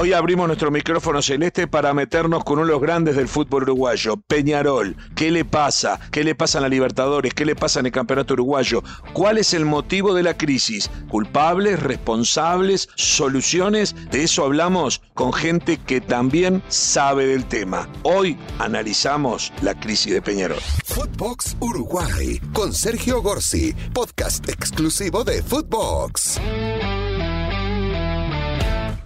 Hoy abrimos nuestro micrófono celeste para meternos con uno de los grandes del fútbol uruguayo, Peñarol. ¿Qué le pasa? ¿Qué le pasa en la Libertadores? ¿Qué le pasa en el Campeonato Uruguayo? ¿Cuál es el motivo de la crisis? ¿Culpables? ¿Responsables? ¿Soluciones? De eso hablamos con gente que también sabe del tema. Hoy analizamos la crisis de Peñarol. Footbox Uruguay con Sergio Gorsi, podcast exclusivo de Footbox.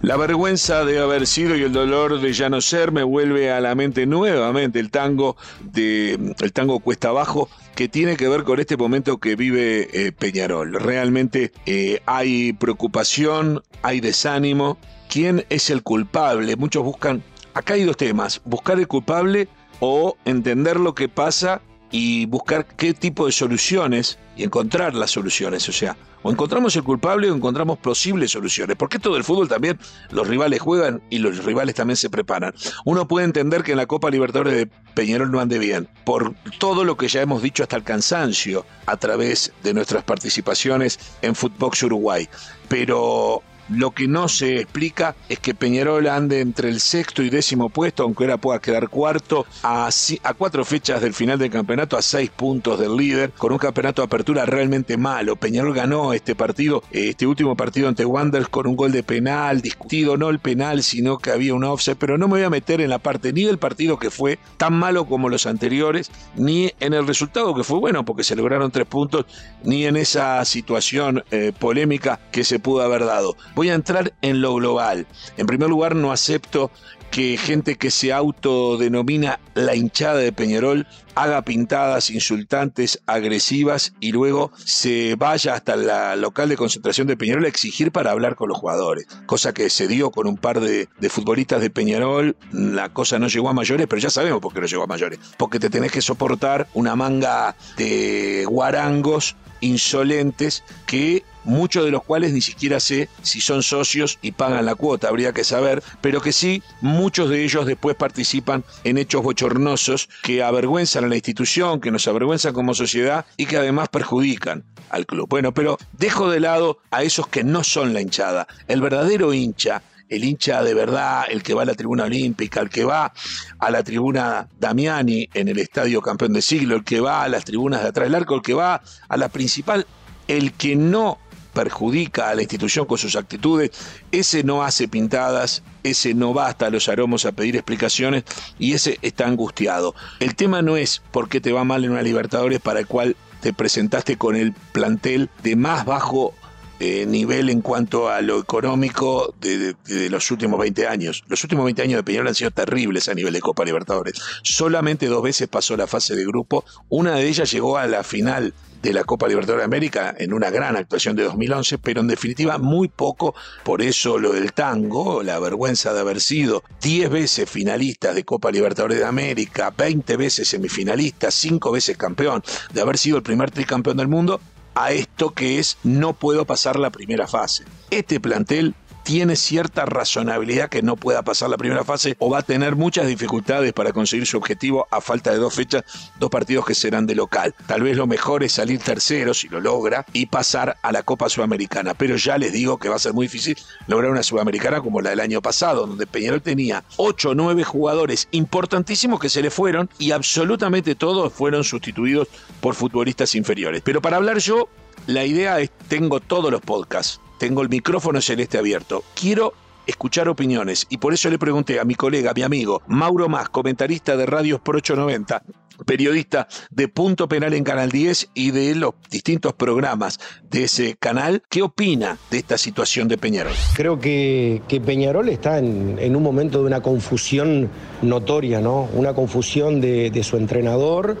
La vergüenza de haber sido y el dolor de ya no ser me vuelve a la mente nuevamente el tango de el tango cuesta abajo que tiene que ver con este momento que vive eh, Peñarol. Realmente eh, hay preocupación, hay desánimo. ¿Quién es el culpable? Muchos buscan. Acá hay dos temas: buscar el culpable o entender lo que pasa y buscar qué tipo de soluciones y encontrar las soluciones. O sea, o encontramos el culpable o encontramos posibles soluciones. Porque esto del fútbol también los rivales juegan y los rivales también se preparan. Uno puede entender que en la Copa Libertadores de Peñarol no ande bien, por todo lo que ya hemos dicho hasta el cansancio a través de nuestras participaciones en Footbox Uruguay. Pero lo que no se explica es que Peñarol ande entre el sexto y décimo puesto, aunque ahora pueda quedar cuarto, a, cuatro fechas del final del campeonato, a seis puntos del líder, con un campeonato de apertura realmente malo. Peñarol ganó este partido, este último partido ante Wanderers con un gol de penal, discutido no el penal, sino que había un offset, pero no me voy a meter en la parte ni del partido que fue tan malo como los anteriores, ni en el resultado que fue bueno, porque se lograron tres puntos, ni en esa situación eh, polémica que se pudo haber dado. A entrar en lo global. En primer lugar, no acepto que gente que se autodenomina la hinchada de Peñarol haga pintadas insultantes, agresivas y luego se vaya hasta la local de concentración de Peñarol a exigir para hablar con los jugadores. Cosa que se dio con un par de, de, futbolistas de Peñarol. La cosa no llegó a mayores, pero ya sabemos por qué no llegó a mayores. Porque te tenés que soportar una manga de guarangos insolentes que muchos de los cuales ni siquiera sé si son socios y pagan la cuota, habría que saber, pero que sí, muchos de ellos después participan en hechos bochornosos que avergüenzan a la institución, que nos avergüenzan como sociedad y que además perjudican al club. Bueno, pero dejo de lado a esos que no son la hinchada. El verdadero hincha el hincha de verdad, el que va a la tribuna olímpica, el que va a la tribuna Damiani en el estadio campeón de siglo, el que va a las tribunas de atrás del arco, el que va a la principal, el que no perjudica a la institución con sus actitudes, ese no hace pintadas, ese no va hasta los aromos a pedir explicaciones y ese está angustiado. El tema no es por qué te va mal en una Libertadores para el cual te presentaste con el plantel de más bajo eh, nivel en cuanto a lo económico de, de, los últimos 20 años. Los últimos 20 años de Peñarol han sido terribles a nivel de Copa Libertadores. Solamente dos veces pasó la fase de grupo, una de ellas llegó a la final de la Copa Libertadores de América en una gran actuación de 2011, pero en definitiva muy poco, por eso lo del tango, la vergüenza de haber sido 10 veces finalista de Copa Libertadores de América, 20 veces semifinalista, 5 veces campeón, de haber sido el primer tricampeón del mundo, a esto que es no puedo pasar la primera fase. Este plantel tiene cierta razonabilidad que no pueda pasar la primera fase o va a tener muchas dificultades para conseguir su objetivo a falta de dos fechas, dos partidos que serán de local. Tal vez lo mejor es salir tercero si lo logra y pasar a la Copa Sudamericana, pero ya les digo que va a ser muy difícil lograr una Sudamericana como la del año pasado, donde Peñarol tenía 8 o 9 jugadores importantísimos que se le fueron y absolutamente todos fueron sustituidos por futbolistas inferiores. Pero para hablar yo, la idea es, tengo todos los podcasts tengo el micrófono celeste abierto. Quiero escuchar opiniones y por eso le pregunté a mi colega, mi amigo Mauro Más, comentarista de Radios Pro 890, periodista de Punto Penal en Canal 10 y de los distintos programas de ese canal, ¿qué opina de esta situación de Peñarol? Creo que, Peñarol está en, un momento de una confusión notoria, ¿no? Una confusión de su entrenador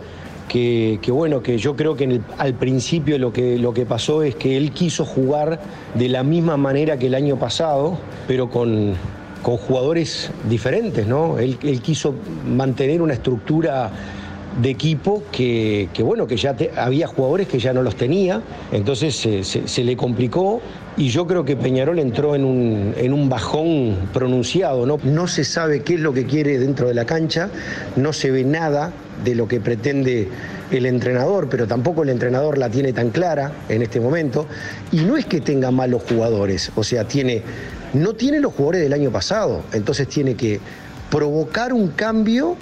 que, bueno, que yo creo que al principio lo que, lo que pasó es que él quiso jugar de la misma manera que el año pasado, pero con, con jugadores diferentes, ¿no? Él, quiso mantener una estructura de equipo que, que bueno, que ya había jugadores que ya no los tenía, entonces se le complicó y yo creo que Peñarol entró en un, en un bajón pronunciado, ¿no? No se sabe qué es lo que quiere dentro de la cancha, no se ve nada de lo que pretende el entrenador, pero tampoco el entrenador la tiene tan clara en este momento. Y no es que tenga malos jugadores, o sea, tiene, no tiene los jugadores del año pasado, entonces tiene que provocar un cambio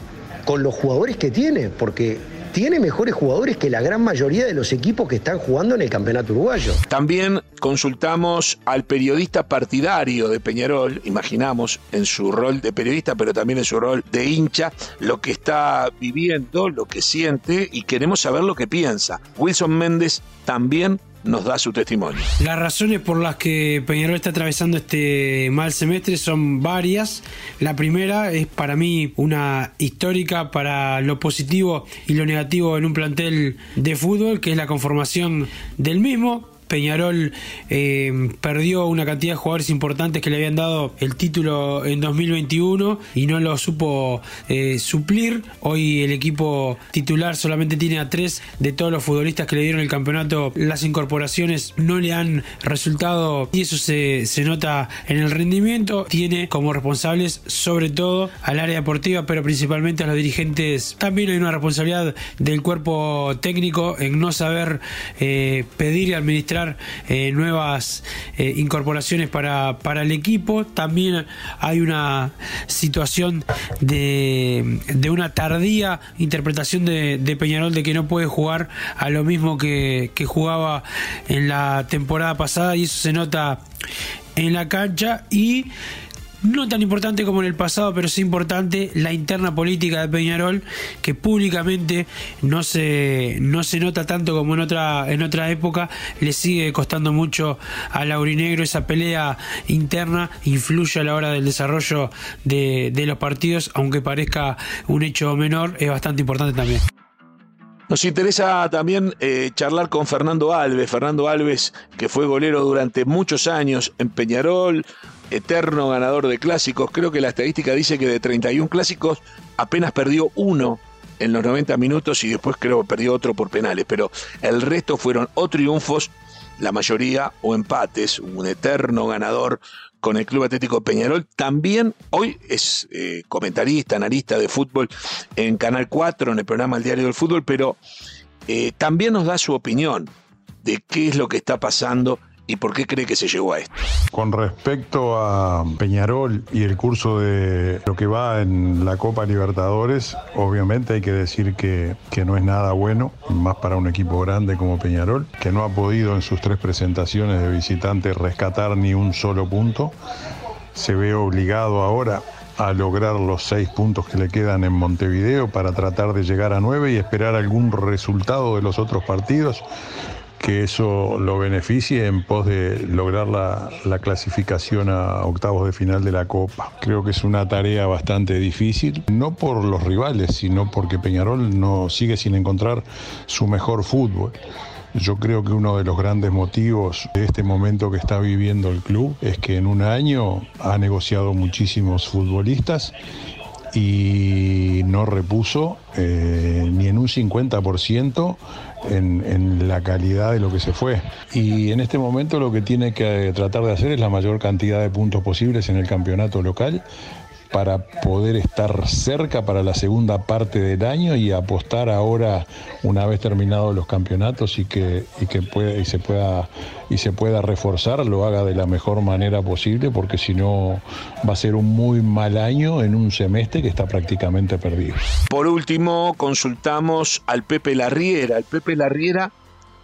con los jugadores que tiene, porque tiene mejores jugadores que la gran mayoría de los equipos que están jugando en el campeonato uruguayo. También consultamos al periodista partidario de Peñarol, imaginamos en su rol de periodista, pero también en su rol de hincha, lo que está viviendo, lo que siente y queremos saber lo que piensa. Wilson Méndez también nos da su testimonio. Las razones por las que Peñarol está atravesando este mal semestre son varias. La primera es para mí una histórica para lo positivo y lo negativo en un plantel de fútbol, que es la conformación del mismo. Peñarol eh, perdió una cantidad de jugadores importantes que le habían dado el título en 2021 y no lo supo eh, suplir. Hoy el equipo titular solamente tiene a tres de todos los futbolistas que le dieron el campeonato. Las incorporaciones no le han resultado y eso se, se nota en el rendimiento. Tiene como responsables sobre todo al área deportiva, pero principalmente a los dirigentes. También hay una responsabilidad del cuerpo técnico en no saber eh, pedir y administrar eh, nuevas eh, incorporaciones para, para, el equipo. También hay una situación de, de una tardía interpretación de, de, Peñarol de que no puede jugar a lo mismo que, que jugaba en la temporada pasada y eso se nota en la cancha y no tan importante como en el pasado, pero sí importante la interna política de Peñarol, que públicamente no se, no se nota tanto como en otra, en otra época, le sigue costando mucho a Laurinegro esa pelea interna, influye a la hora del desarrollo de, de los partidos, aunque parezca un hecho menor, es bastante importante también. Nos interesa también eh, charlar con Fernando Alves. Fernando Alves, que fue golero durante muchos años en Peñarol, eterno ganador de clásicos. Creo que la estadística dice que de 31 clásicos apenas perdió uno en los 90 minutos y después creo que perdió otro por penales. Pero el resto fueron o triunfos, la mayoría o empates. Un eterno ganador con el Club Atlético Peñarol. También hoy es eh, comentarista, analista de fútbol en Canal 4, en el programa El Diario del Fútbol, pero eh, también nos da su opinión de qué es lo que está pasando y por qué cree que se llegó a esto. Con respecto a Peñarol y el curso de lo que va en la Copa Libertadores, obviamente hay que decir que, que no es nada bueno, más para un equipo grande como Peñarol, que no ha podido en sus tres presentaciones de visitante rescatar ni un solo punto. Se ve obligado ahora a lograr los seis puntos que le quedan en Montevideo para tratar de llegar a nueve y esperar algún resultado de los otros partidos que eso lo beneficie en pos de lograr la, la, clasificación a octavos de final de la Copa. Creo que es una tarea bastante difícil, no por los rivales, sino porque Peñarol no sigue sin encontrar su mejor fútbol. Yo creo que uno de los grandes motivos de este momento que está viviendo el club es que en un año ha negociado muchísimos futbolistas y no repuso eh, ni en un 50% en, en, la calidad de lo que se fue. Y en este momento lo que tiene que tratar de hacer es la mayor cantidad de puntos posibles en el campeonato local para poder estar cerca para la segunda parte del año y apostar ahora una vez terminados los campeonatos y que, y que se pueda y se pueda reforzar, lo haga de la mejor manera posible, porque si no va a ser un muy mal año en un semestre que está prácticamente perdido. Por último, consultamos al Pepe Larriera. El Pepe Larriera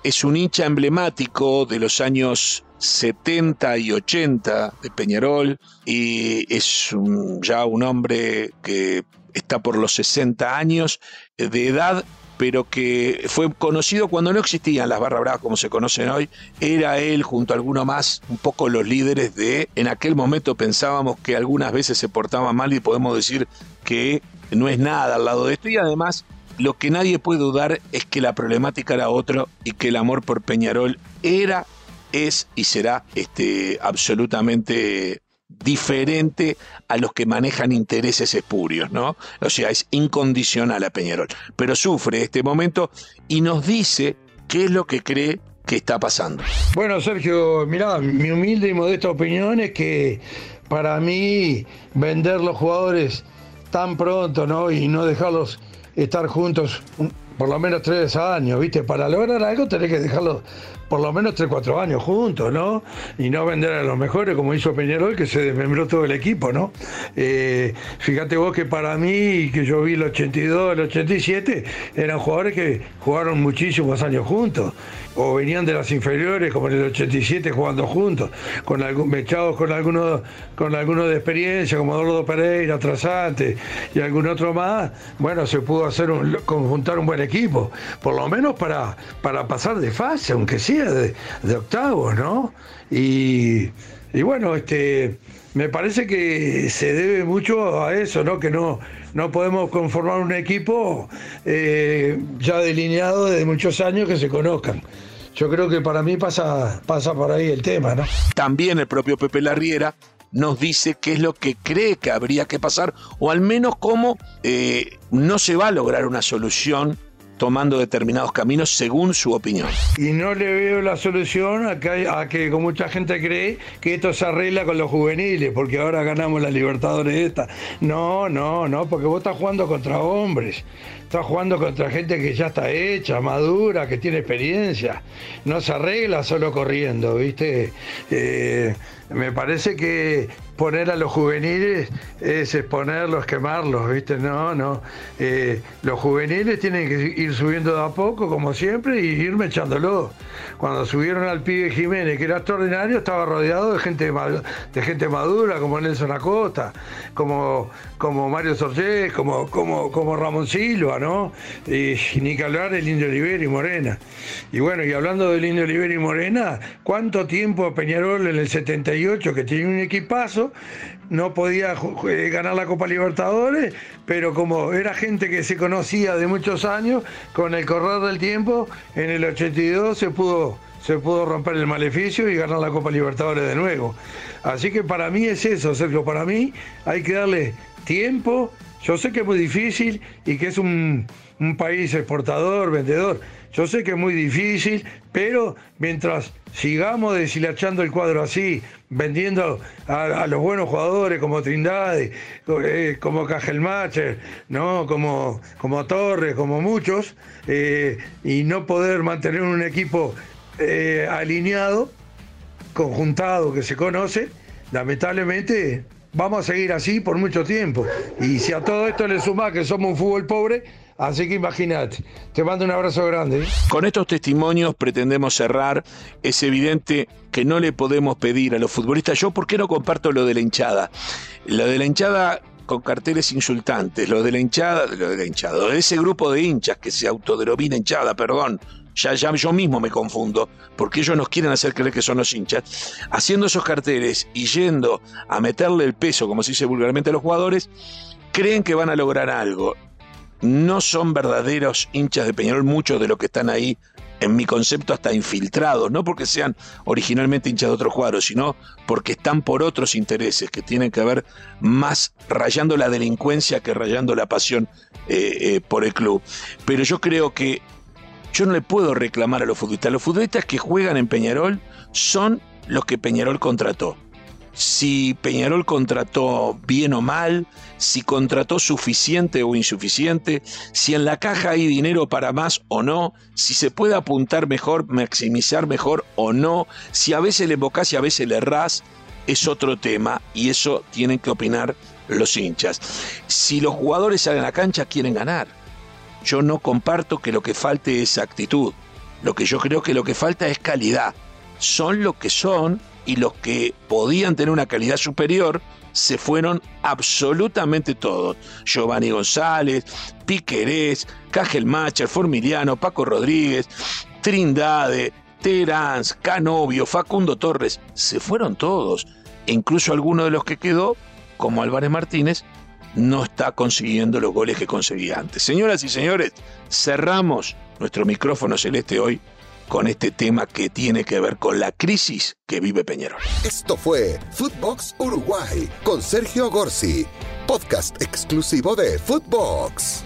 es un hincha emblemático de los años 70 y 80 de Peñarol y es ya un hombre que está por los 60 años de edad pero que fue conocido cuando no existían las barra bravas como se conocen hoy. Era él, junto a alguno más, un poco los líderes de. En aquel momento pensábamos que algunas veces se portaba mal y podemos decir que no es nada al lado de esto. Y además, lo que nadie puede dudar es que la problemática era otro y que el amor por Peñarol era es y será este, absolutamente diferente a los que manejan intereses espurios, ¿no? O sea, es incondicional a Peñarol, pero sufre este momento y nos dice qué es lo que cree que está pasando. Bueno, Sergio, mirá, mi humilde y modesta opinión es que para mí vender los jugadores tan pronto, ¿no? Y no dejarlos estar juntos por lo menos tres años, ¿viste? Para lograr algo tenés que dejarlos por lo menos 3, 4 años juntos, ¿no? Y no vender a los mejores como hizo Peñarol, que se desmembró todo el equipo, ¿no? Eh, fíjate vos que para mí, que yo vi el 82, el 87, eran jugadores que jugaron muchísimos años juntos, o venían de las inferiores, como en el 87, jugando juntos, con algún, mechados con algunos, con algunos de experiencia, como Eduardo Pereira, Trasante y algún otro más, bueno, se pudo hacer un, conjuntar un buen equipo, por lo menos para, para pasar de fase, aunque sí de, octavos, ¿no? Y, bueno, este, me parece que se debe mucho a eso, ¿no? Que no, no podemos conformar un equipo eh, ya delineado desde muchos años que se conozcan. Yo creo que para mí pasa, pasa por ahí el tema, ¿no? También el propio Pepe Larriera nos dice qué es lo que cree que habría que pasar, o al menos cómo eh, no se va a lograr una solución tomando determinados caminos según su opinión. Y no le veo la solución a que, como mucha gente cree que esto se arregla con los juveniles, porque ahora ganamos la Libertadores esta. No, no, no, porque vos estás jugando contra hombres, estás jugando contra gente que ya está hecha, madura, que tiene experiencia. No se arregla solo corriendo, ¿viste? Eh, me parece que poner a los juveniles es exponerlos, quemarlos, ¿viste? No, no. Eh, los juveniles tienen que ir subiendo de a poco, como siempre, y irme echándolo. Cuando subieron al pibe Jiménez, que era extraordinario, estaba rodeado de gente, de gente madura, como Nelson Acosta, como, como Mario Sorgés, como, como, como Ramón Silva, ¿no? Y, ni que hablar del Indio Olivera y Morena. Y bueno, y hablando del Indio Olivera y Morena, ¿cuánto tiempo Peñarol en el 78, que tenía un equipazo, no podía ganar la Copa Libertadores, pero como era gente que se conocía de muchos años, con el correr del tiempo, en el 82 se pudo, se pudo romper el maleficio y ganar la Copa Libertadores de nuevo. Así que para mí es eso, Sergio, para mí hay que darle tiempo. Yo sé que es muy difícil y que es un país exportador, vendedor. Yo sé que es muy difícil, pero mientras sigamos deshilachando el cuadro así, vendiendo a, los buenos jugadores como Trindade, eh, como Cajelmacher, ¿no? como, como Torres, como muchos, eh, y no poder mantener un equipo eh, alineado, conjuntado, que se conoce, lamentablemente vamos a seguir así por mucho tiempo. Y si a todo esto le suma que somos un fútbol pobre, Así que imagínate, te mando un abrazo grande. Con estos testimonios pretendemos cerrar. Es evidente que no le podemos pedir a los futbolistas. Yo, ¿por qué no comparto lo de la hinchada? Lo de la hinchada con carteles insultantes, lo de la hinchada, lo de la hinchada, de ese grupo de hinchas que se autodenomina hinchada, perdón, ya, ya, yo mismo me confundo, porque ellos nos quieren hacer creer que son los hinchas, haciendo esos carteles y yendo a meterle el peso, como se dice vulgarmente a los jugadores, creen que van a lograr algo no son verdaderos hinchas de Peñarol, muchos de los que están ahí, en mi concepto, hasta infiltrados, no porque sean originalmente hinchas de otros cuadros, sino porque están por otros intereses que tienen que ver más rayando la delincuencia que rayando la pasión eh, eh, por el club. Pero yo creo que yo no le puedo reclamar a los futbolistas. Los futbolistas que juegan en Peñarol son los que Peñarol contrató si Peñarol contrató bien o mal, si contrató suficiente o insuficiente, si en la caja hay dinero para más o no, si se puede apuntar mejor, maximizar mejor o no, si a veces le embocás y a veces le errás, es otro tema y eso tienen que opinar los hinchas. Si los jugadores salen a la cancha quieren ganar. Yo no comparto que lo que falte es actitud. Lo que yo creo que lo que falta es calidad. Son lo que son y los que podían tener una calidad superior se fueron absolutamente todos. Giovanni González, Piquerés, Cajelmacher, Formiliano, Paco Rodríguez, Trindade, Terans, Canovio, Facundo Torres, se fueron todos. E incluso alguno de los que quedó, como Álvarez Martínez, no está consiguiendo los goles que conseguía antes. Señoras y señores, cerramos nuestro micrófono celeste hoy con este tema que tiene que ver con la crisis que vive Peñarol. Esto fue Footbox Uruguay con Sergio Gorsi, podcast exclusivo de Footbox.